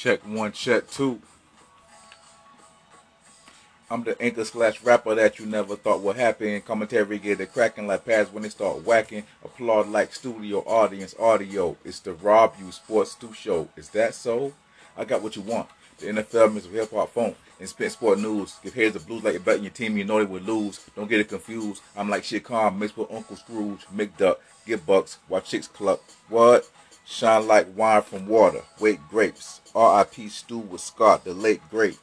Check one, check two. I'm the anchor slash rapper that you never thought would happen. Commentary get it cracking like pads when they start whacking. Applaud like studio audience audio. It's the Rob You Sports 2 show. Is that so? I got what you want. The NFL Mr. Hip Hop Phone and spit sport news. Give heads the blues like you're betting your team, you know they would lose. Don't get it confused. I'm like shit calm, mixed with Uncle Scrooge, McDuck, get bucks, watch chicks cluck. What? Shine like wine from water. Wait grapes. R.I.P. Stuart Scott, the late great.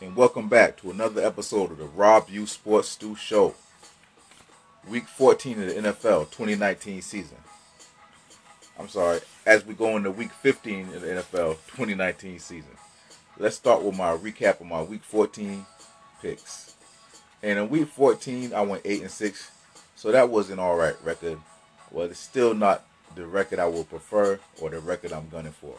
And welcome back to another episode of the Rob U Sports Stew Show. Week 14 of the NFL 2019 season. I'm sorry, as we go into week 15 of the NFL 2019 season. Let's start with my recap of my week 14 picks. And in week 14, I went 8 and 6. So that was an alright record. Well, it's still not the record I would prefer or the record I'm gunning for.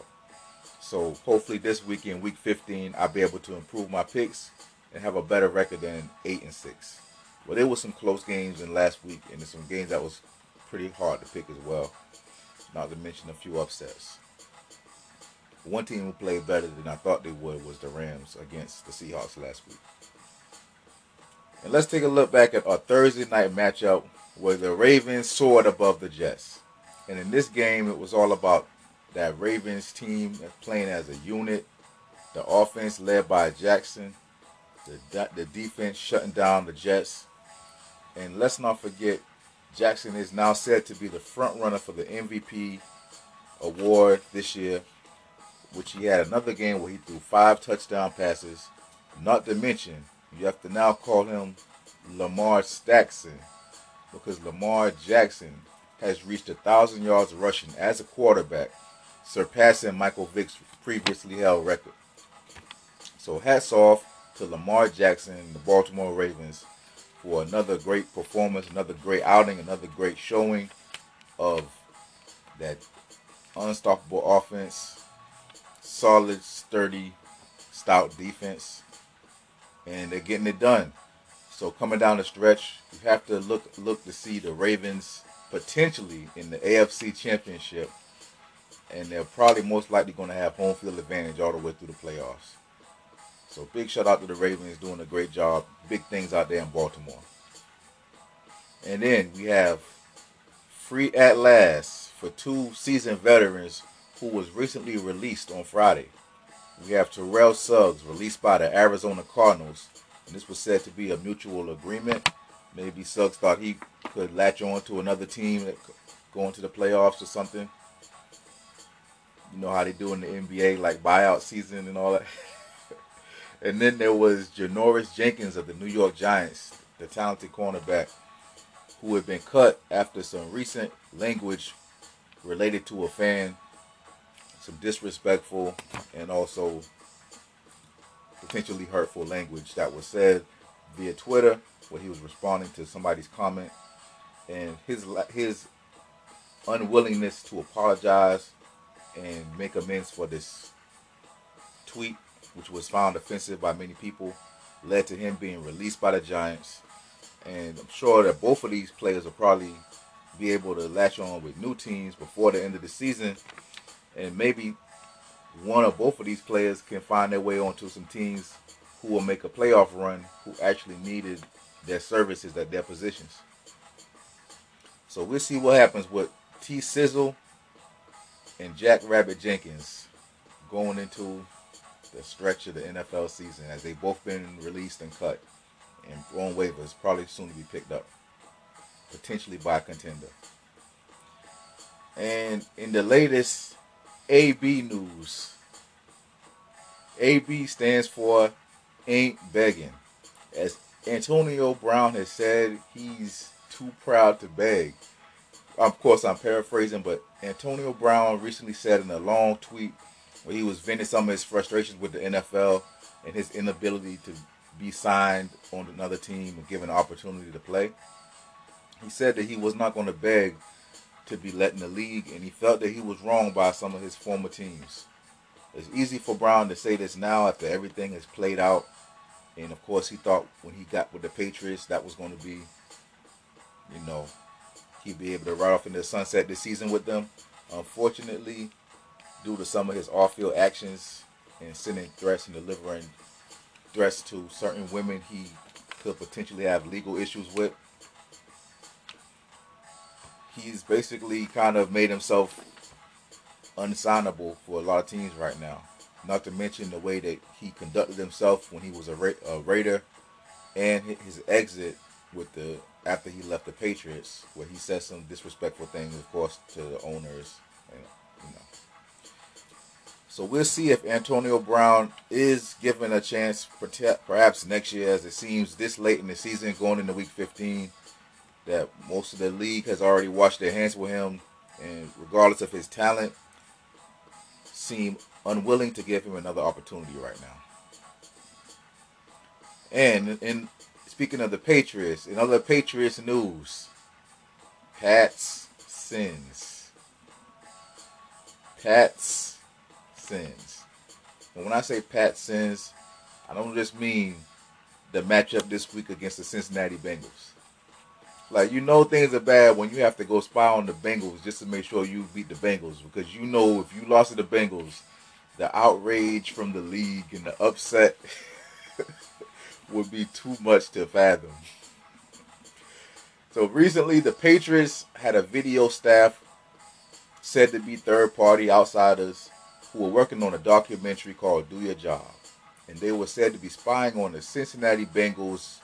So hopefully this weekend, week 15, I'll be able to improve my picks and have a better record than 8 and 6. Well, there was some close games in last week and some games that was pretty hard to pick as well. Not to mention a few upsets. One team who played better than I thought they would was the Rams against the Seahawks last week. And let's take a look back at our Thursday night matchup where the Ravens soared above the Jets. And in this game, it was all about that Ravens team playing as a unit, the offense led by Jackson, the the defense shutting down the Jets, and let's not forget Jackson is now said to be the front runner for the MVP award this year, which he had another game where he threw five touchdown passes. Not to mention, you have to now call him Lamar Stackson because Lamar Jackson has reached a thousand yards rushing as a quarterback surpassing Michael Vick's previously held record. So hats off to Lamar Jackson and the Baltimore Ravens for another great performance, another great outing, another great showing of that unstoppable offense, solid, sturdy, stout defense, and they're getting it done. So coming down the stretch, you have to look look to see the Ravens potentially in the AFC Championship and they're probably most likely going to have home field advantage all the way through the playoffs. So big shout out to the Ravens doing a great job. Big things out there in Baltimore. And then we have free at last for two seasoned veterans who was recently released on Friday. We have Terrell Suggs released by the Arizona Cardinals, and this was said to be a mutual agreement. Maybe Suggs thought he could latch on to another team that going to the playoffs or something you know how they do in the NBA, like buyout season and all that. and then there was Janoris Jenkins of the New York Giants, the talented cornerback, who had been cut after some recent language related to a fan, some disrespectful and also potentially hurtful language that was said via Twitter, where he was responding to somebody's comment, and his his unwillingness to apologize and make amends for this tweet, which was found offensive by many people, led to him being released by the Giants. And I'm sure that both of these players will probably be able to latch on with new teams before the end of the season. And maybe one or both of these players can find their way onto some teams who will make a playoff run who actually needed their services at their positions. So we'll see what happens with T Sizzle and Jack Rabbit Jenkins going into the stretch of the NFL season as they've both been released and cut and on waivers, probably soon to be picked up, potentially by a contender. And in the latest AB news, AB stands for Ain't Begging. As Antonio Brown has said, he's too proud to beg of course, I'm paraphrasing, but Antonio Brown recently said in a long tweet where he was venting some of his frustrations with the NFL and his inability to be signed on another team and given an opportunity to play. He said that he was not going to beg to be let in the league, and he felt that he was wrong by some of his former teams. It's easy for Brown to say this now after everything has played out. And of course, he thought when he got with the Patriots, that was going to be, you know, he'd be able to ride off into the sunset this season with them. Unfortunately, due to some of his off-field actions and sending threats and delivering threats to certain women he could potentially have legal issues with. He's basically kind of made himself unsignable for a lot of teams right now. Not to mention the way that he conducted himself when he was a, Ra- a Raider, and his exit with the after he left the Patriots, where he said some disrespectful things, of course, to the owners, and you know. So we'll see if Antonio Brown is given a chance, perhaps next year, as it seems this late in the season, going into Week 15, that most of the league has already washed their hands with him, and regardless of his talent, seem unwilling to give him another opportunity right now. And in speaking of the Patriots, in other Patriots news, Pat's sins. Pat's sins. And when I say Pat sins, I don't just mean the matchup this week against the Cincinnati Bengals. Like you know things are bad when you have to go spy on the Bengals just to make sure you beat the Bengals because you know if you lost to the Bengals, the outrage from the league and the upset would be too much to fathom. So recently the Patriots had a video staff said to be third party outsiders who were working on a documentary called Do Your Job. And they were said to be spying on the Cincinnati Bengals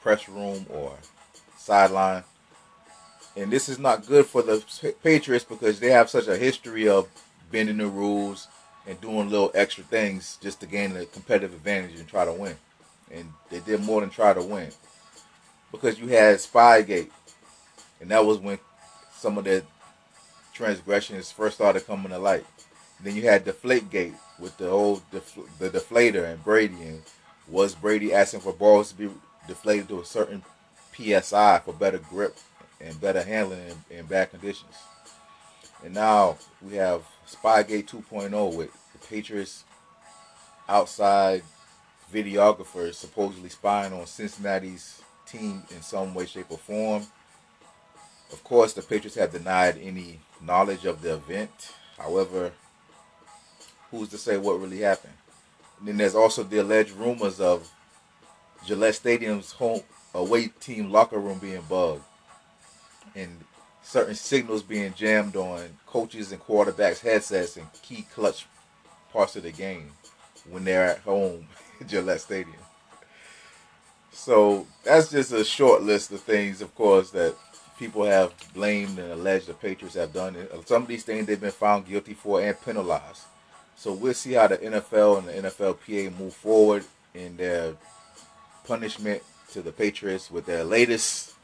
press room or sideline. And this is not good for the Patriots because they have such a history of bending the rules and doing little extra things just to gain a competitive advantage and try to win. And they did more than try to win. Because you had Spygate. And that was when some of the transgressions first started coming to light. And then you had Deflategate with the old the deflator and Brady and was Brady asking for balls to be deflated to a certain psi for better grip and better handling in, in bad conditions. And now we have Spygate 2.0 with the Patriots outside videographers supposedly spying on Cincinnati's team in some way, shape, or form. Of course, the Patriots have denied any knowledge of the event. However, who's to say what really happened? And then there's also the alleged rumors of Gillette Stadium's home away team locker room being bugged and certain signals being jammed on coaches and quarterbacks headsets and key clutch parts of the game when they're at home at Gillette Stadium. So that's just a short list of things, of course, that people have blamed and alleged the Patriots have done. Some of these things they've been found guilty for and penalized. So we'll see how the NFL and the NFLPA move forward in their punishment to the Patriots with their latest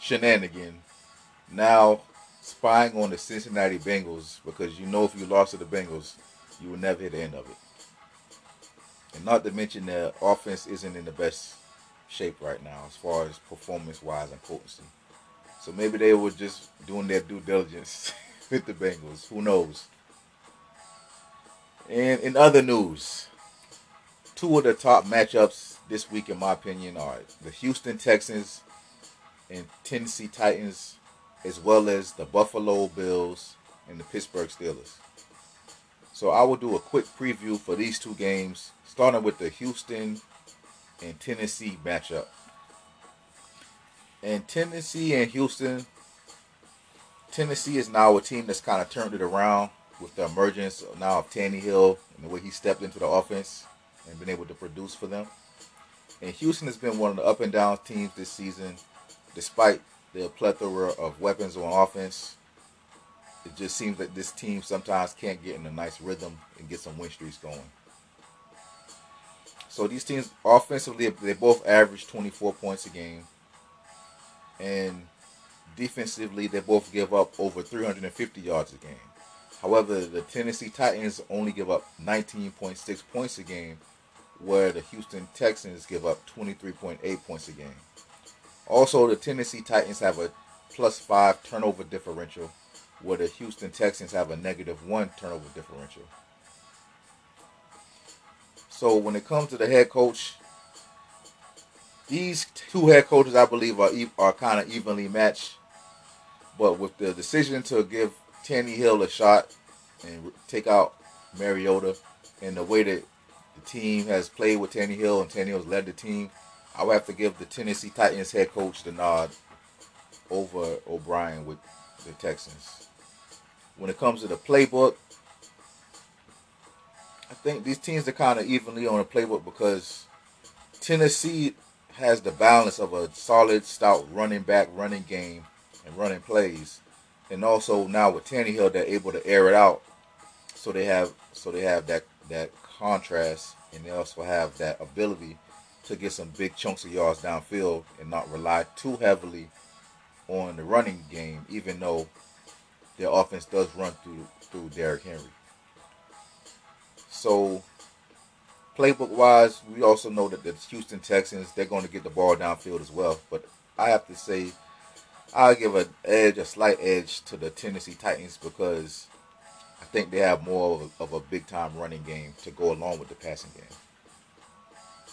shenanigan. Now spying on the Cincinnati Bengals because you know if you lost to the Bengals, you will never hit the end of it. And not to mention the offense isn't in the best shape right now as far as performance wise and potency. So maybe they were just doing their due diligence with the Bengals. Who knows? And in other news, two of the top matchups this week, in my opinion, are the Houston Texans and Tennessee Titans, as well as the Buffalo Bills and the Pittsburgh Steelers. So I will do a quick preview for these two games, starting with the Houston and Tennessee matchup. And Tennessee and Houston, Tennessee is now a team that's kind of turned it around with the emergence now of Tannehill and the way he stepped into the offense and been able to produce for them. And Houston has been one of the up and down teams this season, despite the plethora of weapons on offense. It just seems that this team sometimes can't get in a nice rhythm and get some win streaks going. So these teams offensively, they both average 24 points a game, and defensively, they both give up over 350 yards a game. However, the Tennessee Titans only give up 19.6 points a game, where the Houston Texans give up 23.8 points a game. Also, the Tennessee Titans have a plus five turnover differential, where the Houston Texans have a negative one turnover differential. So when it comes to the head coach, these two head coaches I believe are are kind of evenly matched. But with the decision to give Tannehill a shot and take out Mariota, and the way that the team has played with Tannehill and Tannehill's led the team, I would have to give the Tennessee Titans head coach the nod over O'Brien with the Texans. When it comes to the playbook, I think these teams are kind of evenly on the playbook because Tennessee has the balance of a solid, stout running back, running game, and running plays, and also now with Tannehill, they're able to air it out, so they have so they have that that contrast, and they also have that ability to get some big chunks of yards downfield and not rely too heavily on the running game, even though their offense does run through through Derrick Henry. So, playbook wise, we also know that the Houston Texans they're going to get the ball downfield as well. But I have to say, I'll give an edge, a slight edge to the Tennessee Titans because I think they have more of a, big time running game to go along with the passing game.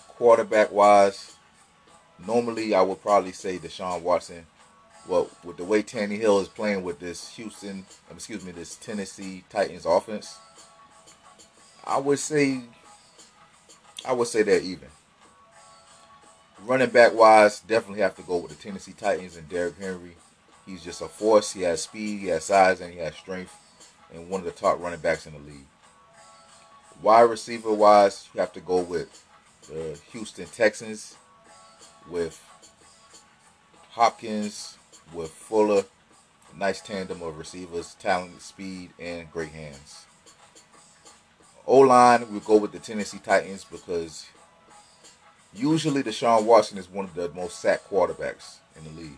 Quarterback wise, normally I would probably say Deshaun Watson. Well, with the way Tannehill is playing with this Houston, um, excuse me, this Tennessee Titans offense, I would say, I would say they're even. Running back wise, definitely have to go with the Tennessee Titans and Derrick Henry. He's just a force. He has speed, he has size, and he has strength, and one of the top running backs in the league. Wide receiver wise, you have to go with the Houston Texans, with Hopkins, with Fuller. Nice tandem of receivers, talent, speed, and great hands. O line, we go with the Tennessee Titans because usually Deshaun Watson is one of the most sacked quarterbacks in the league.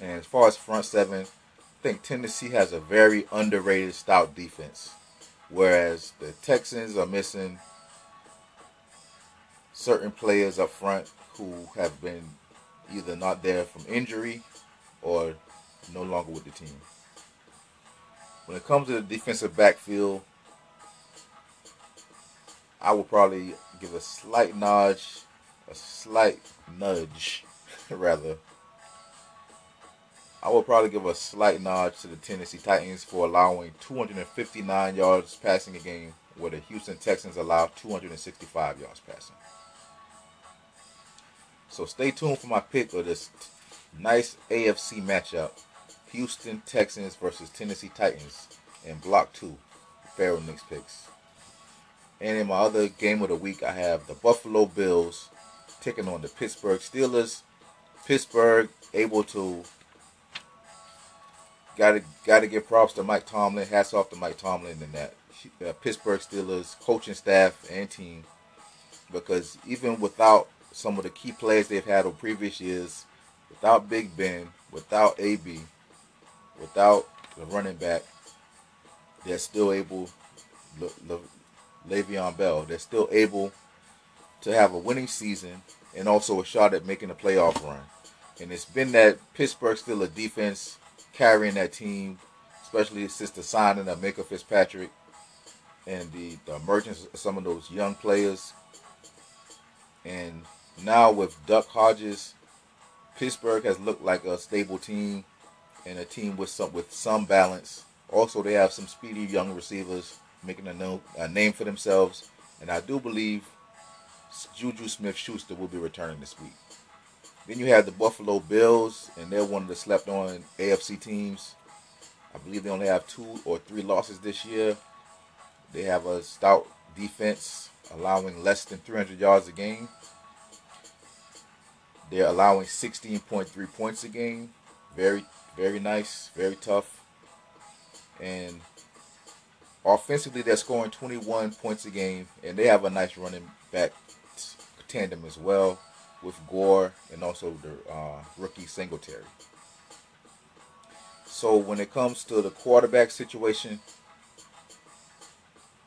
And as far as front seven, think Tennessee has a very underrated stout defense, whereas the Texans are missing certain players up front who have been either not there from injury or no longer with the team. When it comes to the defensive backfield, I will probably give a slight nudge, a slight nudge, rather. I will probably give a slight nod to the Tennessee Titans for allowing 259 yards passing a game, where the Houston Texans allow 265 yards passing. So stay tuned for my pick of this nice AFC matchup: Houston Texans versus Tennessee Titans in Block Two. Pharaoh Nix picks. And in my other game of the week, I have the Buffalo Bills taking on the Pittsburgh Steelers. Pittsburgh able to got to got to give props to Mike Tomlin. Hats off to Mike Tomlin and that uh, Pittsburgh Steelers coaching staff and team because even without some of the key players they've had on previous years, without Big Ben, without AB, without the running back, they're still able. Le'Veon Bell. They're still able to have a winning season and also a shot at making a playoff run. And it's been that Pittsburgh Steelers defense carrying that team, especially since the signing of Minkah Fitzpatrick and the, the emergence of some of those young players. And now with Duck Hodges, Pittsburgh has looked like a stable team and a team with some with some balance. Also, they have some speedy young receivers making a, no, a name for themselves. And I do believe Juju Smith Schuster will be returning this week. Then you have the Buffalo Bills, and they're one of the slept on AFC teams. I believe they only have two or three losses this year. They have a stout defense, allowing less than 300 yards a game. They're allowing 16.3 points a game. Very, very nice, very tough. And Offensively, they're scoring 21 points a game, and they have a nice running back tandem as well with Gore and also the uh, rookie Singletary. So when it comes to the quarterback situation,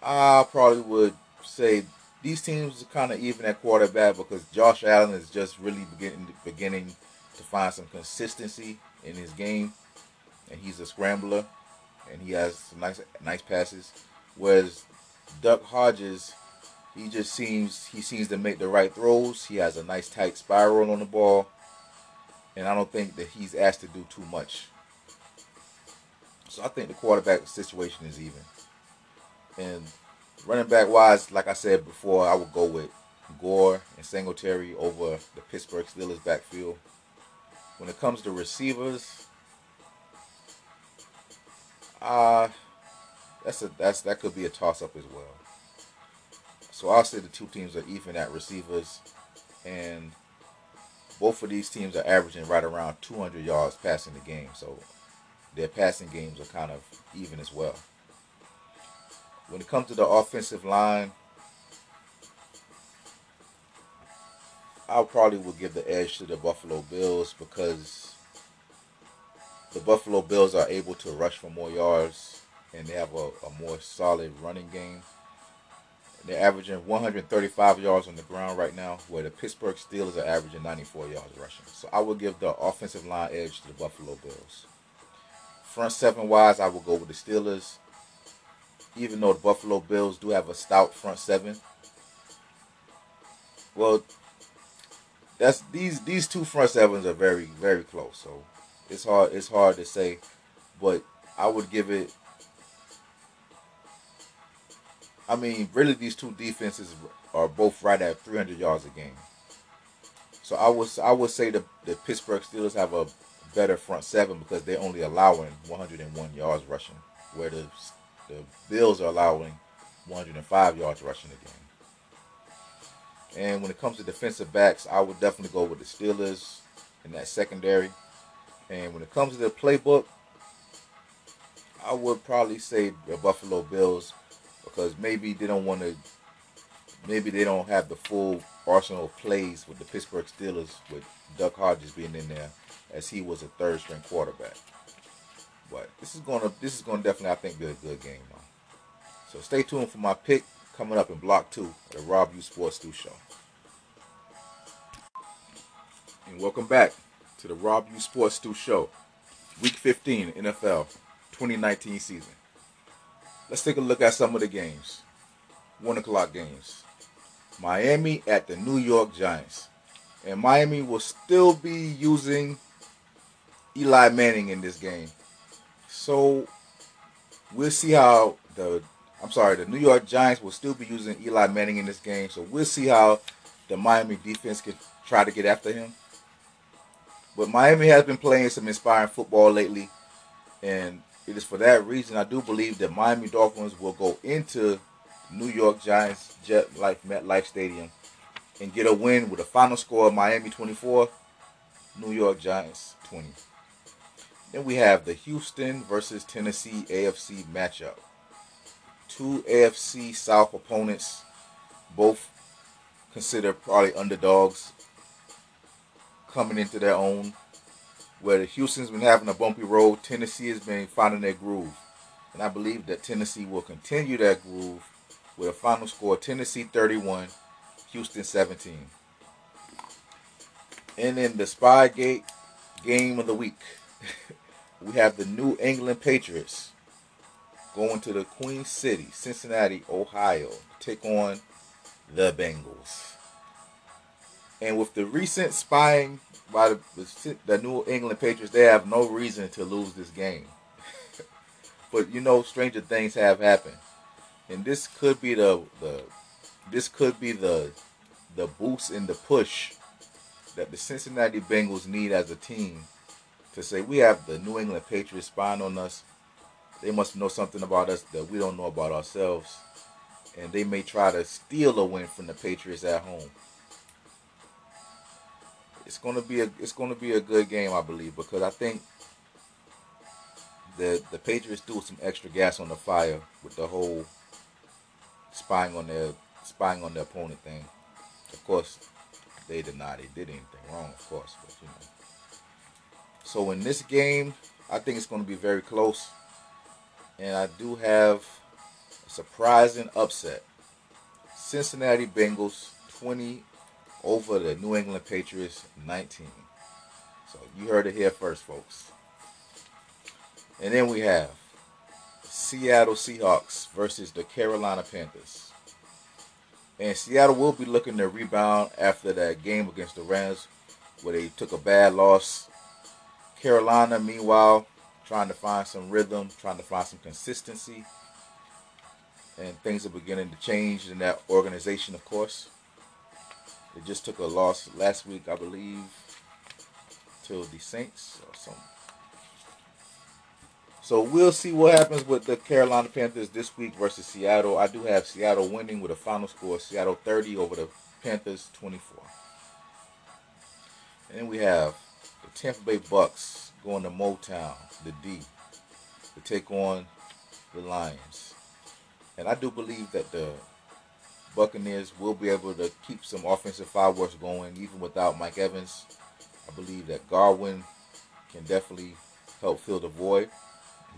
I probably would say these teams are kind of even at quarterback because Josh Allen is just really beginning beginning to find some consistency in his game, and he's a scrambler and he has some nice nice passes. Whereas Duck Hodges, he just seems he seems to make the right throws. He has a nice tight spiral on the ball, and I don't think that he's asked to do too much. So I think the quarterback situation is even. And running back wise, like I said before, I would go with Gore and Singletary over the Pittsburgh Steelers backfield. When it comes to receivers, uh that's a that's that could be a toss up as well. So I'll say the two teams are even at receivers, and both of these teams are averaging right around 200 yards passing the game. So their passing games are kind of even as well. When it comes to the offensive line, I probably would give the edge to the Buffalo Bills because the Buffalo Bills are able to rush for more yards and they have a, a more solid running game. They're averaging 135 yards on the ground right now, where the Pittsburgh Steelers are averaging 94 yards rushing. So I will give the offensive line edge to the Buffalo Bills. Front seven wise, I will go with the Steelers. Even though the Buffalo Bills do have a stout front seven. Well, that's these these two front sevens are very very close. So it's hard it's hard to say, but I would give it. I mean, really, these two defenses are both right at 300 yards a game. So I would I would say the the Pittsburgh Steelers have a better front seven because they're only allowing 101 yards rushing, where the the Bills are allowing 105 yards rushing a game. And when it comes to defensive backs, I would definitely go with the Steelers in that secondary. And when it comes to the playbook, I would probably say the Buffalo Bills because maybe they don't want to, maybe they don't have the full arsenal of plays with the Pittsburgh Steelers with Duck Hodges being in there as he was a third string quarterback. But this is gonna this is gonna definitely I think be a good game. Man. So stay tuned for my pick coming up in block two of the Rob U Sports Stu Show. And welcome back to the Rob U Sports Stu Show, Week 15 NFL 2019 season. Let's take a look at some of the games. One o'clock games. Miami at the New York Giants. And Miami will still be using Eli Manning in this game. So we'll see how the I'm sorry, the New York Giants will still be using Eli Manning in this game. So we'll see how the Miami defense can try to get after him. But Miami has been playing some inspiring football lately. And it is for that reason I do believe that Miami Dolphins will go into New York Giants Jet Life MetLife Stadium and get a win with a final score of Miami 24, New York Giants 20. Then we have the Houston versus Tennessee AFC matchup. Two AFC South opponents, both considered probably underdogs coming into their own. Where Houston's been having a bumpy road, Tennessee has been finding their groove. And I believe that Tennessee will continue that groove with a final score Tennessee 31, Houston 17. And in the Spygate game of the week, we have the New England Patriots going to the Queen City, Cincinnati, Ohio, to take on the Bengals. And with the recent spying by the, the New England Patriots, they have no reason to lose this game. but you know, stranger things have happened, and this could be the the this could be the the boost and the push that the Cincinnati Bengals need as a team to say we have the New England Patriots spying on us. They must know something about us that we don't know about ourselves, and they may try to steal a win from the Patriots at home. It's gonna be a it's gonna be a good game, I believe, because I think the the Patriots threw some extra gas on the fire with the whole spying on their spying on their opponent thing. Of course, they deny they did anything wrong, of course, but you know. So in this game, I think it's going to be very close, and I do have a surprising upset. Cincinnati Bengals 20 over the New England Patriots 19. So you heard it here first, folks. And then we have Seattle Seahawks versus the Carolina Panthers. And Seattle will be looking to rebound after that game against the Rams where they took a bad loss. Carolina, meanwhile, trying to find some rhythm, trying to find some consistency. And things are beginning to change in that organization, of course. They just took a loss last week, I believe, to the Saints or something. So we'll see what happens with the Carolina Panthers this week versus Seattle. I do have Seattle winning with a final score Seattle 30 over the Panthers 24. And then we have the Tampa Bay Bucks going to Motown, the D, to take on the Lions. And I do believe that the Buccaneers will be able to keep some offensive fireworks going even without Mike Evans. I believe that Godwin can definitely help fill the void.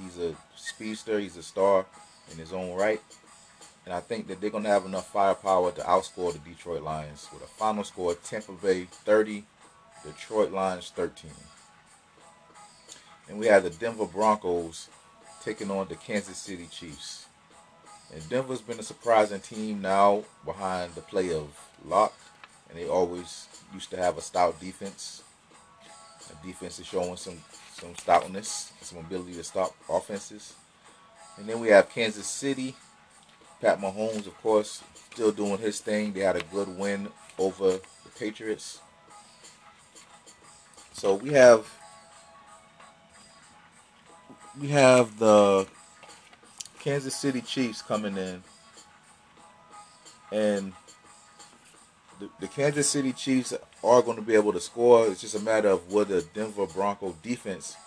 He's a speedster, he's a star in his own right. And I think that they're going to have enough firepower to outscore the Detroit Lions with a final score Tampa Bay 30, Detroit Lions 13. And we have the Denver Broncos taking on the Kansas City Chiefs. And Denver's been a surprising team now behind the play of Lock. And they always used to have a stout defense. The defense is showing some, some stoutness, some ability to stop offenses. And then we have Kansas City. Pat Mahomes, of course, still doing his thing. They had a good win over the Patriots. So we have we have the Kansas City Chiefs coming in, and the, the Kansas City Chiefs are going to be able to score. It's just a matter of whether the Denver Bronco defense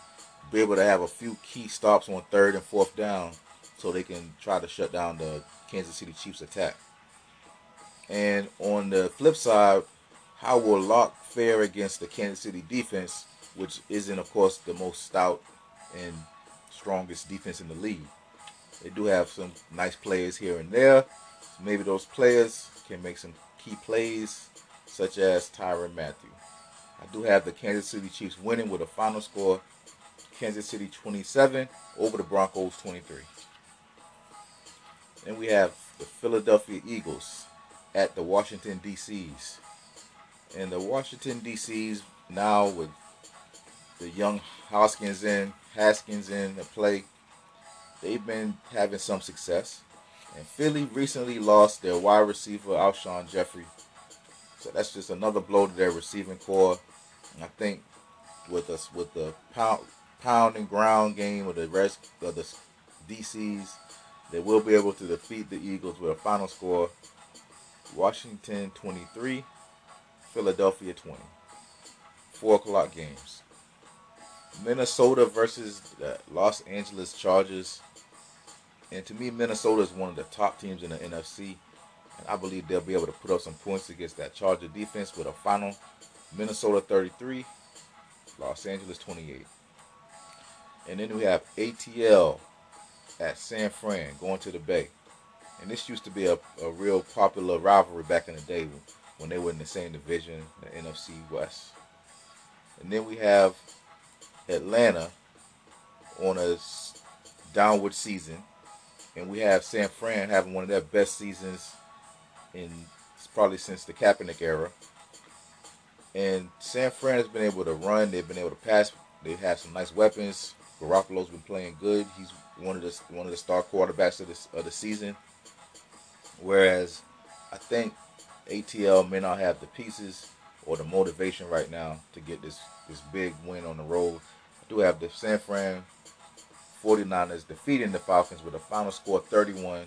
be able to have a few key stops on third and fourth down, so they can try to shut down the Kansas City Chiefs attack. And on the flip side, how will Lock fare against the Kansas City defense, which isn't, of course, the most stout and strongest defense in the league? They do have some nice players here and there. Maybe those players can make some key plays, such as Tyrann Mathieu. I do have the Kansas City Chiefs winning with a final score Kansas City 27 over the Broncos 23. Then we have the Philadelphia Eagles at the Washington DCs. And the Washington DCs now with the young Hoskins in, Haskins in the play, they've been having some success. And Philly recently lost their wide receiver Alshon Jeffery. So that's just another blow to their receiving core. And I think with us with the pound pound and ground game of the rest of the DCs, they will be able to defeat the Eagles with a final score Washington 23, Philadelphia 20. Four o'clock games. Minnesota versus the Los Angeles Chargers. And to me, Minnesota is one of the top teams in the NFC. And I believe they'll be able to put up some points against that Charger defense with a final Minnesota 33, Los Angeles 28. And then we have ATL at San Fran going to the Bay. And this used to be a, a real popular rivalry back in the day when, when they were in the same division, the NFC West. And then we have Atlanta on a downward season. And we have San Fran having one of their best seasons in probably since the Kaepernick era. And San Fran has been able to run. They've been able to pass. They have some nice weapons. Garoppolo's been playing good. He's one of the one of the star quarterbacks of this of the season. Whereas I think ATL may not have the pieces or the motivation right now to get this this big win on the road. Do have the San Fran 49ers defeating the Falcons with a final score 31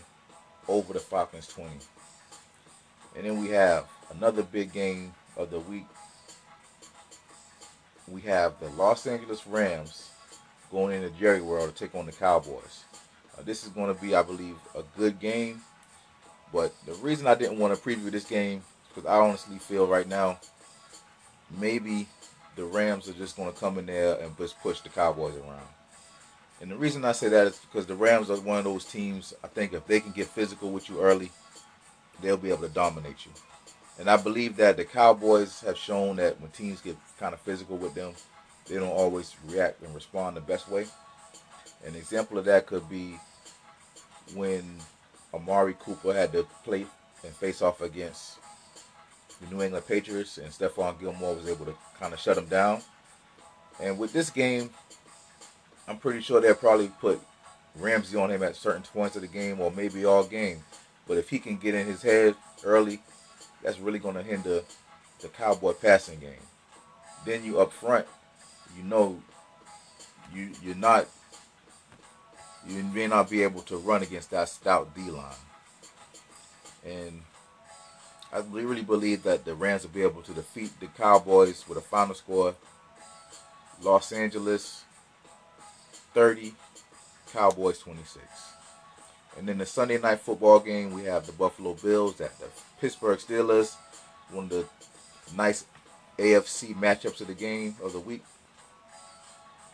over the Falcons 20. And then we have another big game of the week. We have the Los Angeles Rams going into Jerry World to take on the Cowboys. This is going to be, I believe, a good game. But the reason I didn't want to preview this game because I honestly feel right now maybe the Rams are just going to come in there and just push the Cowboys around. And the reason I say that is because the Rams are one of those teams. I think if they can get physical with you early, they'll be able to dominate you. And I believe that the Cowboys have shown that when teams get kind of physical with them, they don't always react and respond the best way. An example of that could be when Amari Cooper had to play and face off against the New England Patriots, and Stephon Gilmore was able to kind of shut him down. And with this game, I'm pretty sure they'll probably put Ramsey on him at certain points of the game or maybe all game. But if he can get in his head early, that's really going to hinder the Cowboy passing game. Then you up front, you know, you you're not you may not be able to run against that stout D line. And I really believe that the Rams will be able to defeat the Cowboys with a final score Los Angeles 30, Cowboys 26. And then the Sunday night football game, we have the Buffalo Bills at the Pittsburgh Steelers, one of the nice AFC matchups of the game of the week.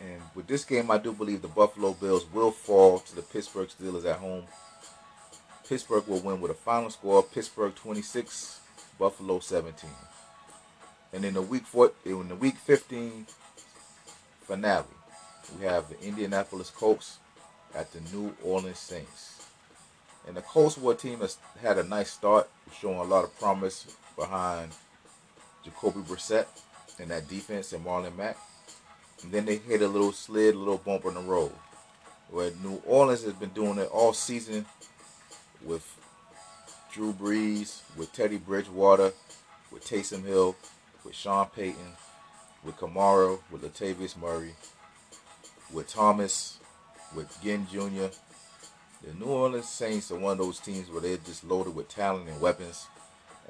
And with this game, I do believe the Buffalo Bills will fall to the Pittsburgh Steelers at home. Pittsburgh will win with a final score: Pittsburgh 26, Buffalo 17. And in the week four, in the week 15 finale, we have the Indianapolis Colts at the New Orleans Saints. And the Colts were a team that's had a nice start, showing a lot of promise behind Jacoby Brissett and that defense and Marlon Mack. And then they hit a little slid, a little bump on the road. Where New Orleans has been doing it all season with Drew Brees, with Teddy Bridgewater, with Taysom Hill, with Sean Payton, with Kamara, with Latavius Murray, with Thomas, with Ginn Jr. The New Orleans Saints are one of those teams where they're just loaded with talent and weapons.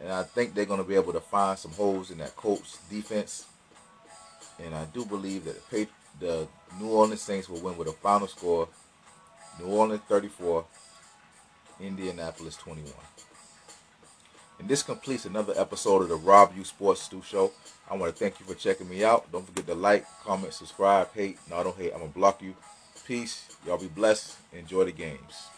And I think they're going to be able to find some holes in that Colts defense. And I do believe that the, the New Orleans Saints will win with a final score New Orleans 34, Indianapolis 21. And this completes another episode of the Rob U Sports Stu Show. I want to thank you for checking me out. Don't forget to like, comment, subscribe, hate. No, I don't hate. I'm going to block you. Peace. Y'all be blessed. Enjoy the games.